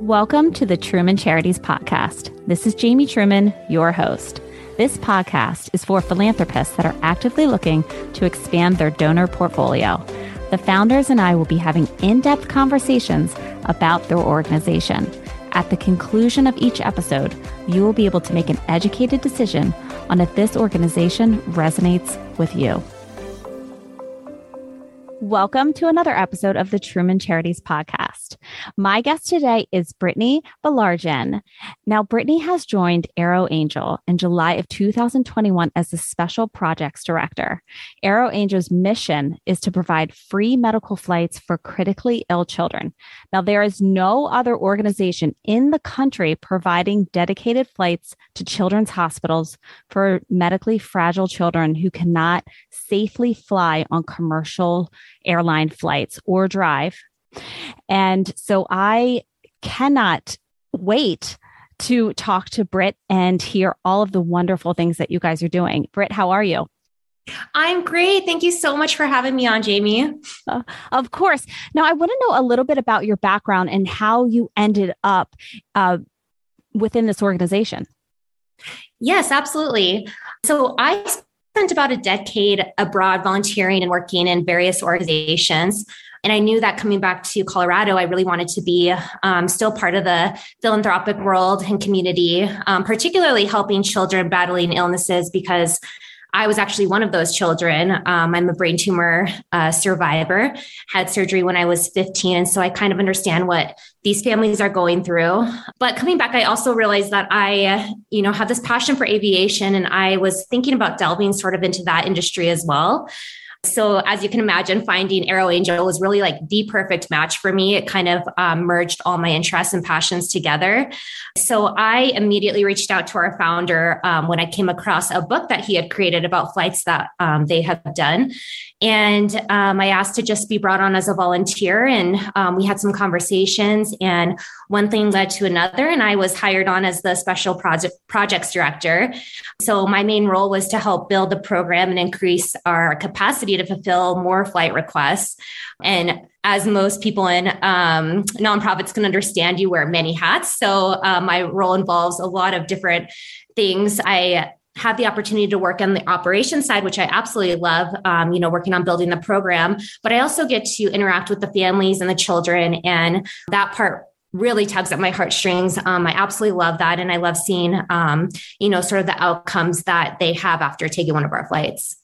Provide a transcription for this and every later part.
Welcome to the Truman Charities Podcast. This is Jamie Truman, your host. This podcast is for philanthropists that are actively looking to expand their donor portfolio. The founders and I will be having in depth conversations about their organization. At the conclusion of each episode, you will be able to make an educated decision on if this organization resonates with you. Welcome to another episode of the Truman Charities Podcast. My guest today is Brittany Baillargeon. Now, Brittany has joined AeroAngel in July of 2021 as the Special Projects Director. AeroAngel's mission is to provide free medical flights for critically ill children. Now, there is no other organization in the country providing dedicated flights to children's hospitals for medically fragile children who cannot safely fly on commercial airline flights or drive. And so I cannot wait to talk to Britt and hear all of the wonderful things that you guys are doing. Britt, how are you? I'm great. Thank you so much for having me on, Jamie. Uh, of course. Now, I want to know a little bit about your background and how you ended up uh, within this organization. Yes, absolutely. So I spent about a decade abroad volunteering and working in various organizations. And I knew that coming back to Colorado, I really wanted to be um, still part of the philanthropic world and community, um, particularly helping children battling illnesses because I was actually one of those children. Um, I'm a brain tumor uh, survivor, had surgery when I was 15. And so I kind of understand what these families are going through. But coming back, I also realized that I, you know, have this passion for aviation and I was thinking about delving sort of into that industry as well. So, as you can imagine, finding AeroAngel was really like the perfect match for me. It kind of um, merged all my interests and passions together. So, I immediately reached out to our founder um, when I came across a book that he had created about flights that um, they have done. And um, I asked to just be brought on as a volunteer. And um, we had some conversations, and one thing led to another. And I was hired on as the special project projects director. So my main role was to help build the program and increase our capacity to fulfill more flight requests. And as most people in um, nonprofits can understand, you wear many hats. So uh, my role involves a lot of different things. I have the opportunity to work on the operations side, which I absolutely love, um, you know, working on building the program. But I also get to interact with the families and the children. And that part really tugs at my heartstrings. Um, I absolutely love that. And I love seeing, um, you know, sort of the outcomes that they have after taking one of our flights.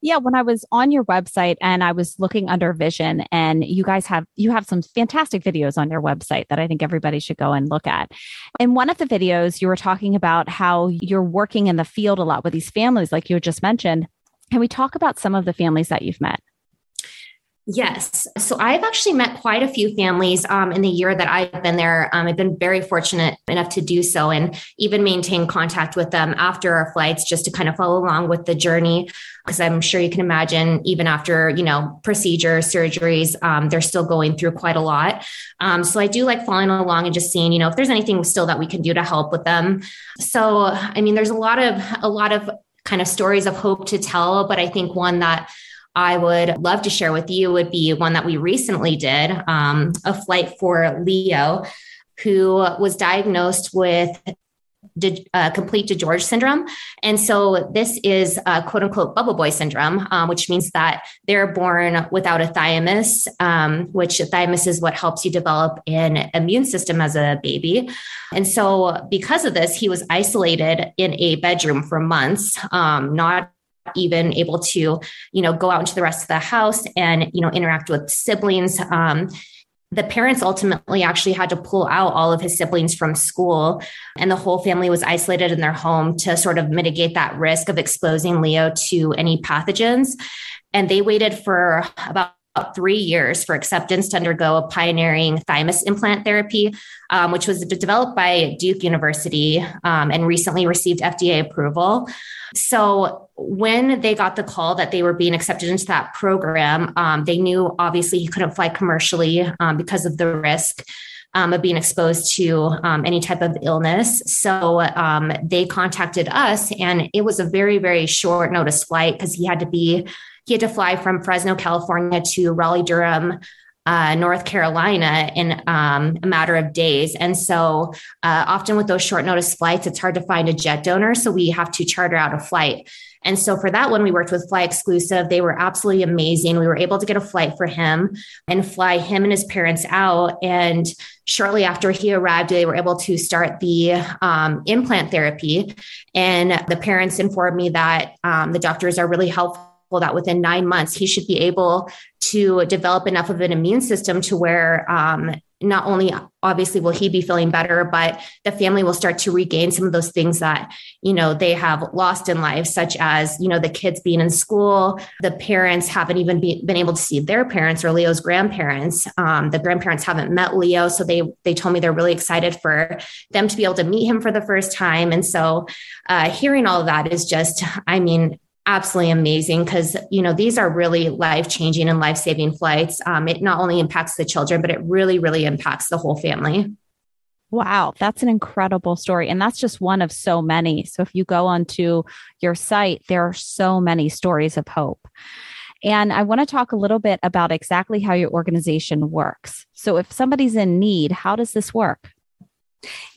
Yeah, when I was on your website and I was looking under vision and you guys have you have some fantastic videos on your website that I think everybody should go and look at. In one of the videos you were talking about how you're working in the field a lot with these families like you just mentioned. Can we talk about some of the families that you've met? Yes. So I've actually met quite a few families um, in the year that I've been there. Um, I've been very fortunate enough to do so and even maintain contact with them after our flights just to kind of follow along with the journey. Because I'm sure you can imagine, even after, you know, procedures, surgeries, um, they're still going through quite a lot. Um, so I do like following along and just seeing, you know, if there's anything still that we can do to help with them. So, I mean, there's a lot of, a lot of kind of stories of hope to tell, but I think one that I would love to share with you would be one that we recently did um, a flight for Leo, who was diagnosed with uh, complete DiGeorge syndrome. And so this is a quote unquote bubble boy syndrome, um, which means that they're born without a thymus, um, which thymus is what helps you develop an immune system as a baby. And so because of this, he was isolated in a bedroom for months, um, not even able to, you know, go out into the rest of the house and, you know, interact with siblings. Um, the parents ultimately actually had to pull out all of his siblings from school and the whole family was isolated in their home to sort of mitigate that risk of exposing leo to any pathogens and they waited for about three years for acceptance to undergo a pioneering thymus implant therapy, um, which was developed by Duke University um, and recently received FDA approval. So when they got the call that they were being accepted into that program, um, they knew obviously he couldn't fly commercially um, because of the risk. Um, of being exposed to um, any type of illness. So um, they contacted us, and it was a very, very short notice flight because he had to be he had to fly from Fresno, California to Raleigh, Durham, uh, North Carolina in um, a matter of days. And so, uh, often with those short notice flights, it's hard to find a jet donor. So, we have to charter out a flight. And so for that one, we worked with Fly Exclusive. They were absolutely amazing. We were able to get a flight for him and fly him and his parents out. And shortly after he arrived, they were able to start the um, implant therapy. And the parents informed me that um, the doctors are really helpful that within nine months he should be able to develop enough of an immune system to where um, not only obviously will he be feeling better but the family will start to regain some of those things that you know they have lost in life such as you know the kids being in school the parents haven't even be, been able to see their parents or leo's grandparents. Um, the grandparents haven't met leo so they they told me they're really excited for them to be able to meet him for the first time. And so uh, hearing all of that is just i mean absolutely amazing because you know these are really life changing and life saving flights um, it not only impacts the children but it really really impacts the whole family Wow, that's an incredible story. And that's just one of so many. So if you go onto your site, there are so many stories of hope. And I want to talk a little bit about exactly how your organization works. So if somebody's in need, how does this work?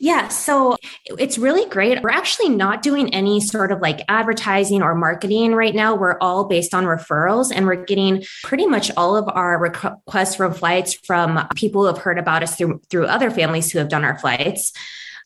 Yeah, so it's really great. We're actually not doing any sort of like advertising or marketing right now. We're all based on referrals and we're getting pretty much all of our requests from flights from people who have heard about us through through other families who have done our flights.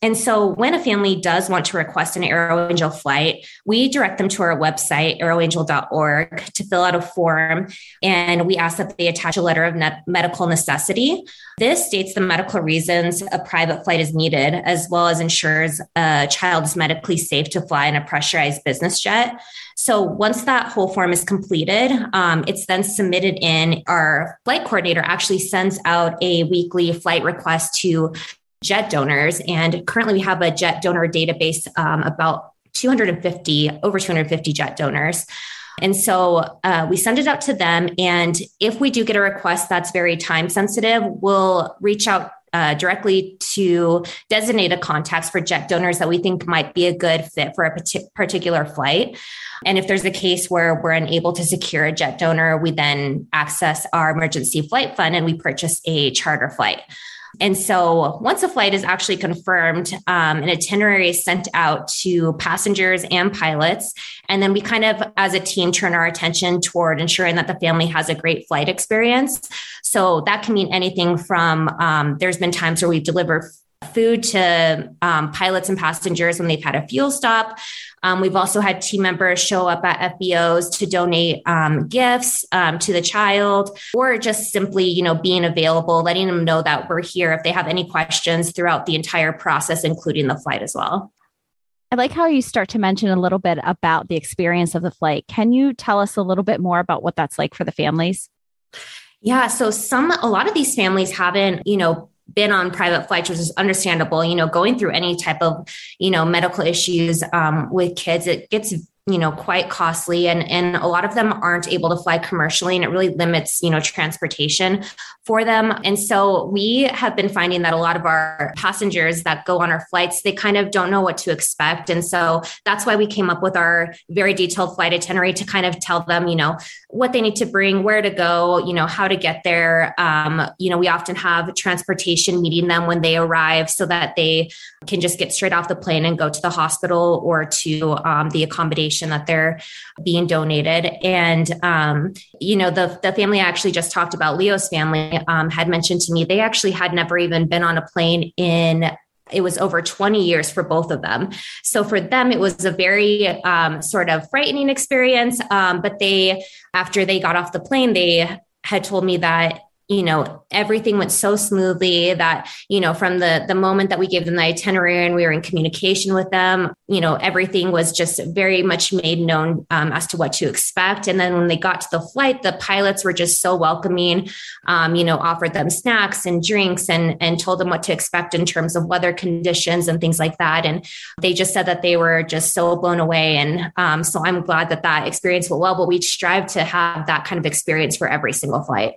And so when a family does want to request an AeroAngel flight, we direct them to our website, aeroangel.org, to fill out a form. And we ask that they attach a letter of ne- medical necessity. This states the medical reasons a private flight is needed, as well as ensures a child is medically safe to fly in a pressurized business jet. So once that whole form is completed, um, it's then submitted in. Our flight coordinator actually sends out a weekly flight request to jet donors. And currently we have a jet donor database um, about 250, over 250 jet donors. And so uh, we send it out to them. And if we do get a request that's very time sensitive, we'll reach out uh, directly to designated contacts for jet donors that we think might be a good fit for a particular flight. And if there's a case where we're unable to secure a jet donor, we then access our emergency flight fund and we purchase a charter flight. And so once a flight is actually confirmed, um, an itinerary is sent out to passengers and pilots. And then we kind of, as a team, turn our attention toward ensuring that the family has a great flight experience. So that can mean anything from um, there's been times where we've delivered food to um, pilots and passengers when they've had a fuel stop. Um, we've also had team members show up at FBOs to donate um, gifts um, to the child, or just simply, you know, being available, letting them know that we're here if they have any questions throughout the entire process, including the flight as well. I like how you start to mention a little bit about the experience of the flight. Can you tell us a little bit more about what that's like for the families? Yeah, so some a lot of these families haven't, you know, been on private flights, which is understandable. You know, going through any type of, you know, medical issues um, with kids, it gets you know quite costly and and a lot of them aren't able to fly commercially and it really limits you know transportation for them. And so we have been finding that a lot of our passengers that go on our flights they kind of don't know what to expect. And so that's why we came up with our very detailed flight itinerary to kind of tell them you know what they need to bring where to go you know how to get there. Um, you know we often have transportation meeting them when they arrive so that they can just get straight off the plane and go to the hospital or to um, the accommodation that they're being donated. And, um, you know, the, the family I actually just talked about, Leo's family, um, had mentioned to me they actually had never even been on a plane in it was over 20 years for both of them. So for them, it was a very um, sort of frightening experience. Um, but they, after they got off the plane, they had told me that you know everything went so smoothly that you know from the the moment that we gave them the itinerary and we were in communication with them you know everything was just very much made known um, as to what to expect. And then when they got to the flight the pilots were just so welcoming um, you know offered them snacks and drinks and and told them what to expect in terms of weather conditions and things like that. And they just said that they were just so blown away. And um, so i'm glad that that experience went well but we strive to have that kind of experience for every single flight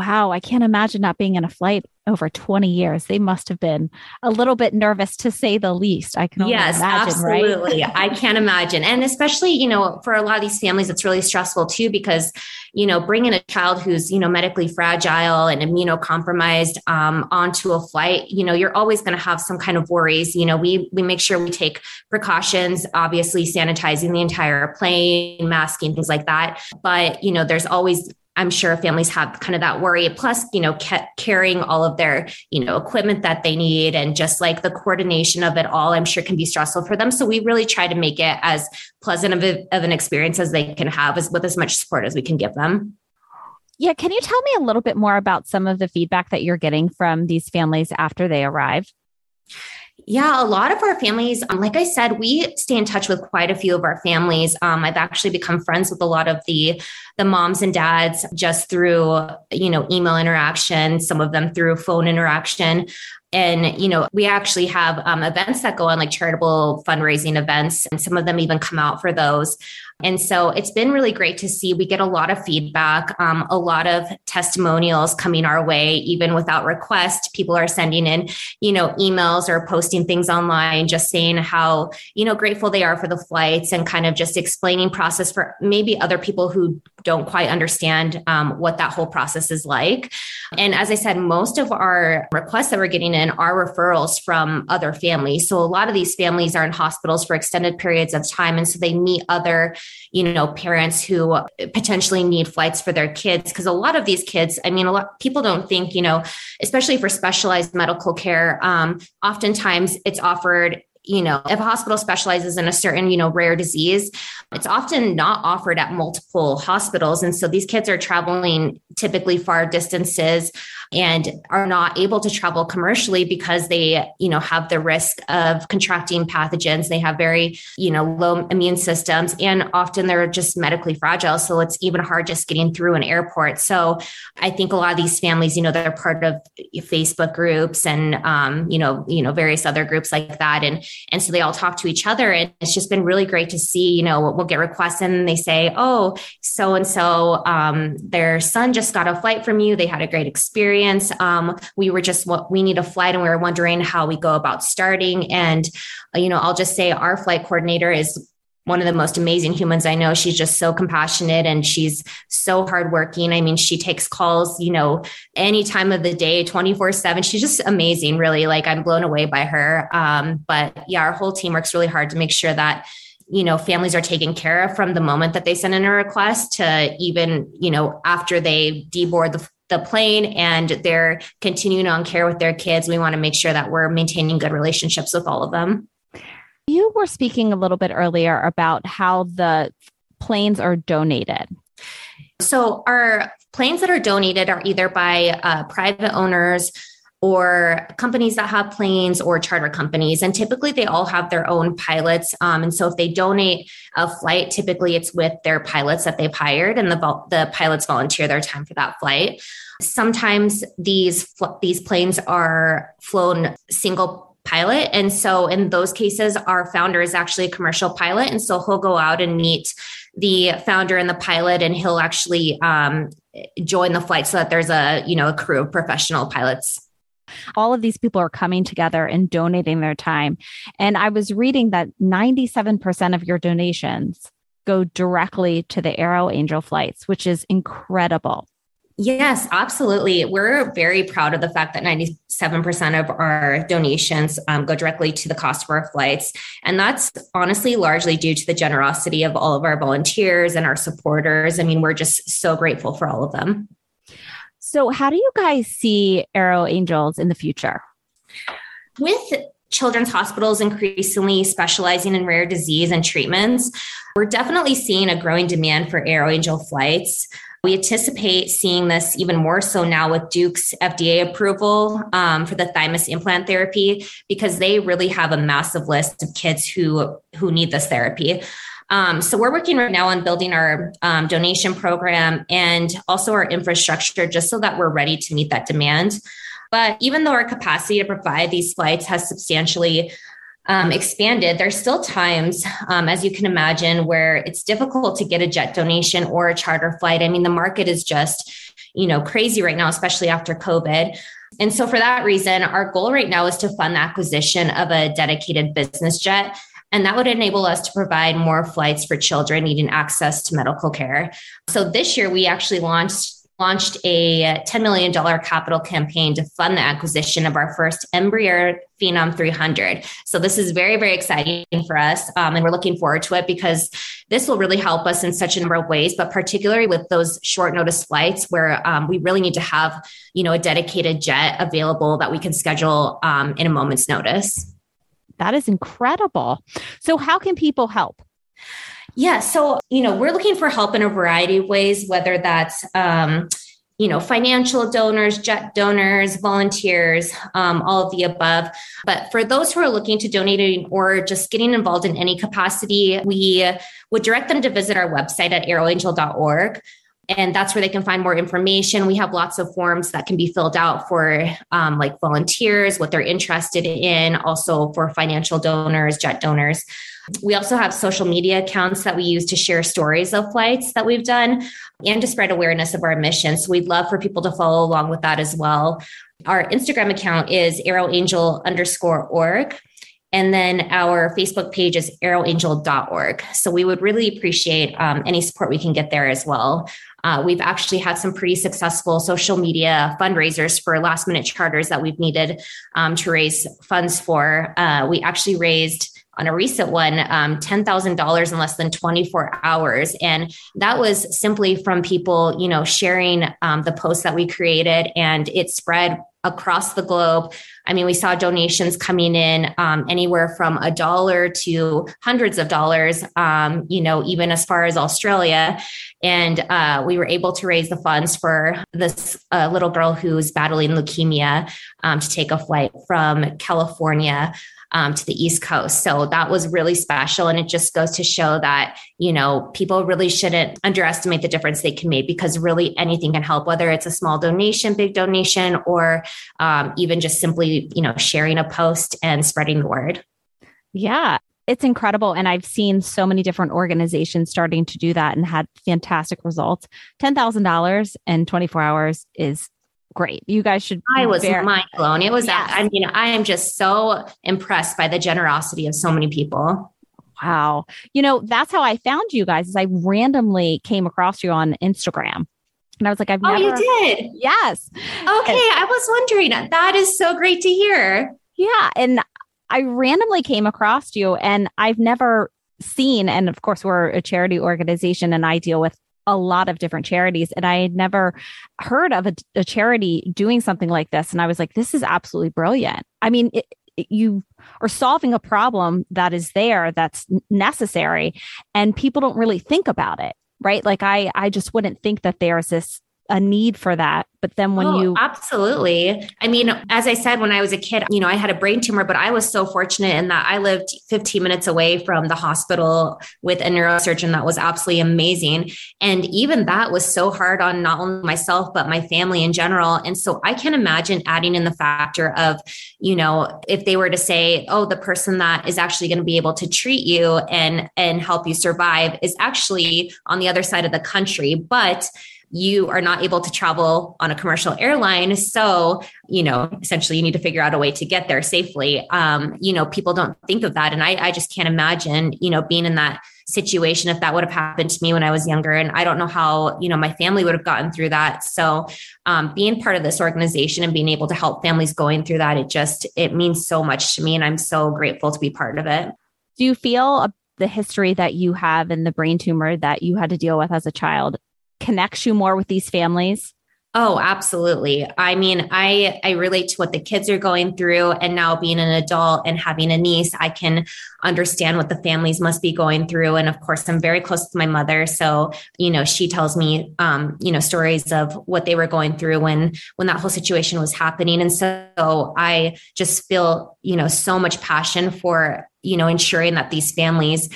Wow, I can't imagine not being in a flight over 20 years. They must have been a little bit nervous to say the least. I can yes, imagine, absolutely. Right? I can't imagine. And especially, you know, for a lot of these families, it's really stressful too, because, you know, bringing a child who's, you know, medically fragile and immunocompromised um, onto a flight, you know, you're always going to have some kind of worries. You know, we, we make sure we take precautions, obviously sanitizing the entire plane, masking, things like that. But, you know, there's always I'm sure families have kind of that worry. Plus, you know, carrying all of their, you know, equipment that they need and just like the coordination of it all, I'm sure can be stressful for them. So we really try to make it as pleasant of, a, of an experience as they can have as, with as much support as we can give them. Yeah. Can you tell me a little bit more about some of the feedback that you're getting from these families after they arrive? Yeah, a lot of our families, um, like I said, we stay in touch with quite a few of our families. Um, I've actually become friends with a lot of the the moms and dads just through you know email interaction, some of them through phone interaction. And, you know, we actually have um, events that go on like charitable fundraising events, and some of them even come out for those. And so it's been really great to see. We get a lot of feedback, um, a lot of testimonials coming our way, even without request. People are sending in, you know, emails or posting things online, just saying how, you know, grateful they are for the flights and kind of just explaining process for maybe other people who don't quite understand um, what that whole process is like. And as I said, most of our requests that we're getting in are referrals from other families. So a lot of these families are in hospitals for extended periods of time. And so they meet other you know, parents who potentially need flights for their kids. Cause a lot of these kids, I mean, a lot people don't think, you know, especially for specialized medical care, um, oftentimes it's offered you know, if a hospital specializes in a certain, you know, rare disease, it's often not offered at multiple hospitals. And so these kids are traveling typically far distances and are not able to travel commercially because they, you know, have the risk of contracting pathogens. They have very, you know, low immune systems and often they're just medically fragile. So it's even hard just getting through an airport. So I think a lot of these families, you know, they're part of Facebook groups and, um, you know, you know, various other groups like that. And, and so they all talk to each other. And it's just been really great to see, you know, we'll get requests and they say, oh, so and so, their son just got a flight from you. They had a great experience. Um, we were just what we need a flight and we were wondering how we go about starting. And, you know, I'll just say our flight coordinator is one of the most amazing humans I know. She's just so compassionate and she's so hardworking. I mean, she takes calls, you know, any time of the day, 24 seven. She's just amazing, really. Like I'm blown away by her. Um, but yeah, our whole team works really hard to make sure that, you know, families are taken care of from the moment that they send in a request to even, you know, after they deboard the the plane and they're continuing on care with their kids. We want to make sure that we're maintaining good relationships with all of them. You were speaking a little bit earlier about how the planes are donated. So, our planes that are donated are either by uh, private owners or companies that have planes or charter companies. And typically they all have their own pilots. Um, and so if they donate a flight, typically it's with their pilots that they've hired and the, the pilots volunteer their time for that flight. Sometimes these, these planes are flown single pilot. And so in those cases, our founder is actually a commercial pilot. And so he'll go out and meet the founder and the pilot and he'll actually um, join the flight so that there's a, you know, a crew of professional pilots all of these people are coming together and donating their time. And I was reading that 97% of your donations go directly to the Aero Angel flights, which is incredible. Yes, absolutely. We're very proud of the fact that 97% of our donations um, go directly to the cost of our flights. And that's honestly largely due to the generosity of all of our volunteers and our supporters. I mean, we're just so grateful for all of them. So, how do you guys see Aero Angels in the future? With children's hospitals increasingly specializing in rare disease and treatments, we're definitely seeing a growing demand for Aero Angel flights. We anticipate seeing this even more so now with Duke's FDA approval um, for the thymus implant therapy because they really have a massive list of kids who who need this therapy. Um, so we're working right now on building our um, donation program and also our infrastructure just so that we're ready to meet that demand. But even though our capacity to provide these flights has substantially um, expanded, there's still times, um, as you can imagine, where it's difficult to get a jet donation or a charter flight. I mean, the market is just you know, crazy right now, especially after COVID. And so, for that reason, our goal right now is to fund the acquisition of a dedicated business jet. And that would enable us to provide more flights for children needing access to medical care. So, this year, we actually launched launched a $10 million capital campaign to fund the acquisition of our first Embraer Phenom 300. So this is very, very exciting for us. Um, and we're looking forward to it because this will really help us in such a number of ways, but particularly with those short notice flights where um, we really need to have, you know, a dedicated jet available that we can schedule um, in a moment's notice. That is incredible. So how can people help? Yeah. So, you know, we're looking for help in a variety of ways, whether that's, um, you know, financial donors, jet donors, volunteers, um, all of the above. But for those who are looking to donate or just getting involved in any capacity, we would direct them to visit our website at aeroangel.org. And that's where they can find more information. We have lots of forms that can be filled out for um, like volunteers, what they're interested in, also for financial donors, jet donors. We also have social media accounts that we use to share stories of flights that we've done and to spread awareness of our mission. So we'd love for people to follow along with that as well. Our Instagram account is aeroangel underscore org. And then our Facebook page is aeroangel.org. So we would really appreciate um, any support we can get there as well. Uh, we've actually had some pretty successful social media fundraisers for last minute charters that we've needed um, to raise funds for. Uh, we actually raised on a recent one um, $10,000 in less than 24 hours. And that was simply from people, you know, sharing um, the posts that we created and it spread across the globe. I mean, we saw donations coming in um, anywhere from a dollar to hundreds of dollars, um, you know, even as far as Australia. And uh, we were able to raise the funds for this uh, little girl who's battling leukemia um, to take a flight from California um, to the East Coast. So that was really special. And it just goes to show that, you know, people really shouldn't underestimate the difference they can make because really anything can help, whether it's a small donation, big donation, or um, even just simply, you know, sharing a post and spreading the word. Yeah, it's incredible. And I've seen so many different organizations starting to do that and had fantastic results. $10,000 in 24 hours is great. You guys should. I was bear- mind blown. It was, yes. I mean, I am just so impressed by the generosity of so many people. Wow. You know, that's how I found you guys is I randomly came across you on Instagram. And I was like, I've never. oh, you did? Yes. Okay. And, I was wondering. That is so great to hear. Yeah. And I randomly came across you and I've never seen, and of course, we're a charity organization and I deal with a lot of different charities and I had never heard of a, a, charity doing something like this. And I was like, this is absolutely brilliant. I mean, it, you are solving a problem that is there that's necessary and people don't really think about it right like i i just wouldn't think that there's this a need for that. But then when oh, you absolutely, I mean, as I said, when I was a kid, you know, I had a brain tumor, but I was so fortunate in that I lived 15 minutes away from the hospital with a neurosurgeon that was absolutely amazing. And even that was so hard on not only myself, but my family in general. And so I can imagine adding in the factor of, you know, if they were to say, oh, the person that is actually going to be able to treat you and and help you survive is actually on the other side of the country. But you are not able to travel on a commercial airline. So, you know, essentially you need to figure out a way to get there safely. Um, you know, people don't think of that. And I, I just can't imagine, you know, being in that situation if that would have happened to me when I was younger. And I don't know how, you know, my family would have gotten through that. So um, being part of this organization and being able to help families going through that, it just, it means so much to me. And I'm so grateful to be part of it. Do you feel the history that you have and the brain tumor that you had to deal with as a child connects you more with these families? Oh, absolutely. I mean, I I relate to what the kids are going through and now being an adult and having a niece, I can understand what the families must be going through and of course I'm very close to my mother, so you know, she tells me um, you know, stories of what they were going through when when that whole situation was happening and so I just feel, you know, so much passion for you know ensuring that these families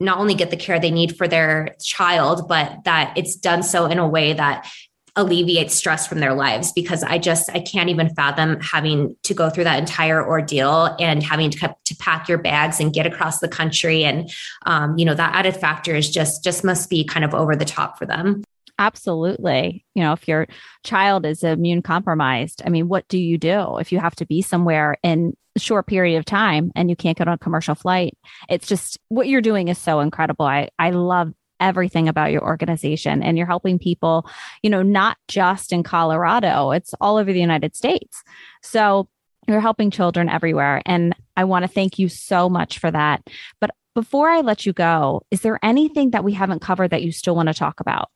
not only get the care they need for their child, but that it's done so in a way that alleviates stress from their lives because I just I can't even fathom having to go through that entire ordeal and having to, to pack your bags and get across the country and um, you know that added factor is just just must be kind of over the top for them. Absolutely. You know, if your child is immune compromised, I mean, what do you do if you have to be somewhere in a short period of time and you can't get on a commercial flight? It's just what you're doing is so incredible. I, I love everything about your organization and you're helping people, you know, not just in Colorado, it's all over the United States. So you're helping children everywhere. And I want to thank you so much for that. But before I let you go, is there anything that we haven't covered that you still want to talk about?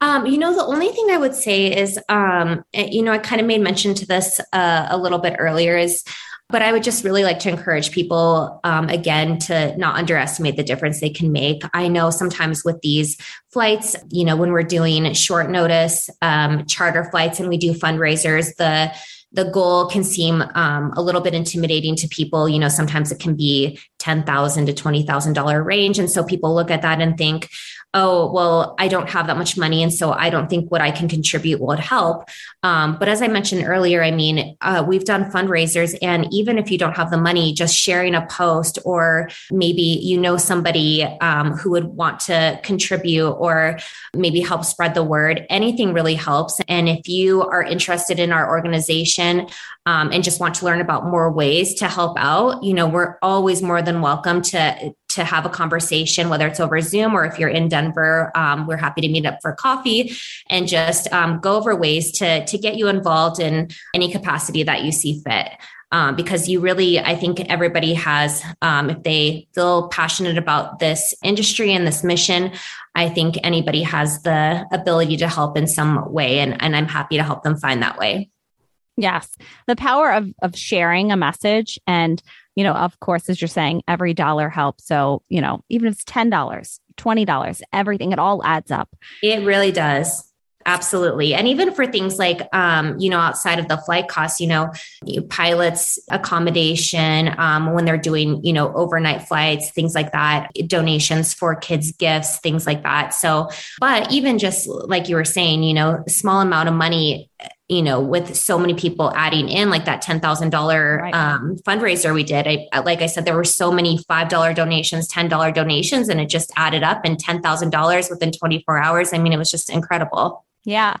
Um, you know, the only thing I would say is, um, eh, you know, I kind of made mention to this uh, a little bit earlier is, but I would just really like to encourage people, um, again, to not underestimate the difference they can make. I know sometimes with these flights, you know, when we're doing short notice um, charter flights and we do fundraisers, the the goal can seem um, a little bit intimidating to people. You know, sometimes it can be ten thousand to twenty thousand dollar range, and so people look at that and think, oh, well, I don't have that much money. And so I don't think what I can contribute would help. Um, but as I mentioned earlier, I mean, uh, we've done fundraisers. And even if you don't have the money, just sharing a post or maybe you know somebody um, who would want to contribute or maybe help spread the word, anything really helps. And if you are interested in our organization um, and just want to learn about more ways to help out, you know, we're always more than welcome to to have a conversation, whether it's over Zoom or if you're in Denver, um, we're happy to meet up for coffee and just um, go over ways to, to get you involved in any capacity that you see fit. Um, because you really, I think everybody has, um, if they feel passionate about this industry and this mission, I think anybody has the ability to help in some way. And, and I'm happy to help them find that way. Yes. The power of, of sharing a message and you know, of course, as you're saying, every dollar helps. So, you know, even if it's $10, $20, everything, it all adds up. It really does. Absolutely. And even for things like, um, you know, outside of the flight costs, you know, pilots accommodation, um, when they're doing, you know, overnight flights, things like that, donations for kids' gifts, things like that. So, but even just like you were saying, you know, small amount of money you know, with so many people adding in like that $10,000 right. um, fundraiser we did, I, like I said, there were so many $5 donations, $10 donations, and it just added up and $10,000 within 24 hours. I mean, it was just incredible. Yeah.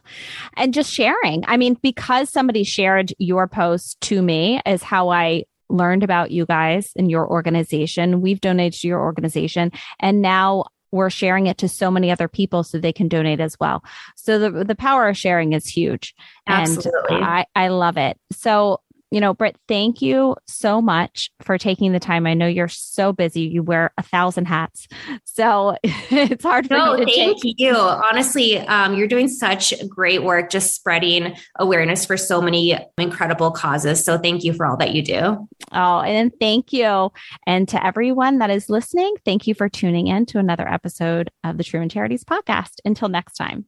And just sharing. I mean, because somebody shared your post to me is how I learned about you guys and your organization. We've donated to your organization. And now we're sharing it to so many other people so they can donate as well. So the the power of sharing is huge. Absolutely. And I, I love it. So you know, Britt, thank you so much for taking the time. I know you're so busy. You wear a thousand hats. So it's hard for no, you to thank take. you. Honestly, um, you're doing such great work just spreading awareness for so many incredible causes. So thank you for all that you do. Oh, and thank you. And to everyone that is listening, thank you for tuning in to another episode of the Truman Charities podcast. Until next time.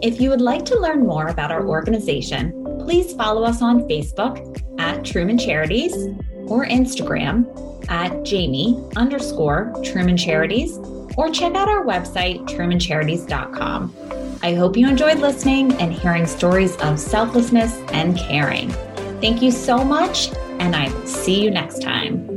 If you would like to learn more about our organization, please follow us on Facebook at Truman Charities or Instagram at Jamie underscore Truman Charities or check out our website, trumancharities.com. I hope you enjoyed listening and hearing stories of selflessness and caring. Thank you so much, and I will see you next time.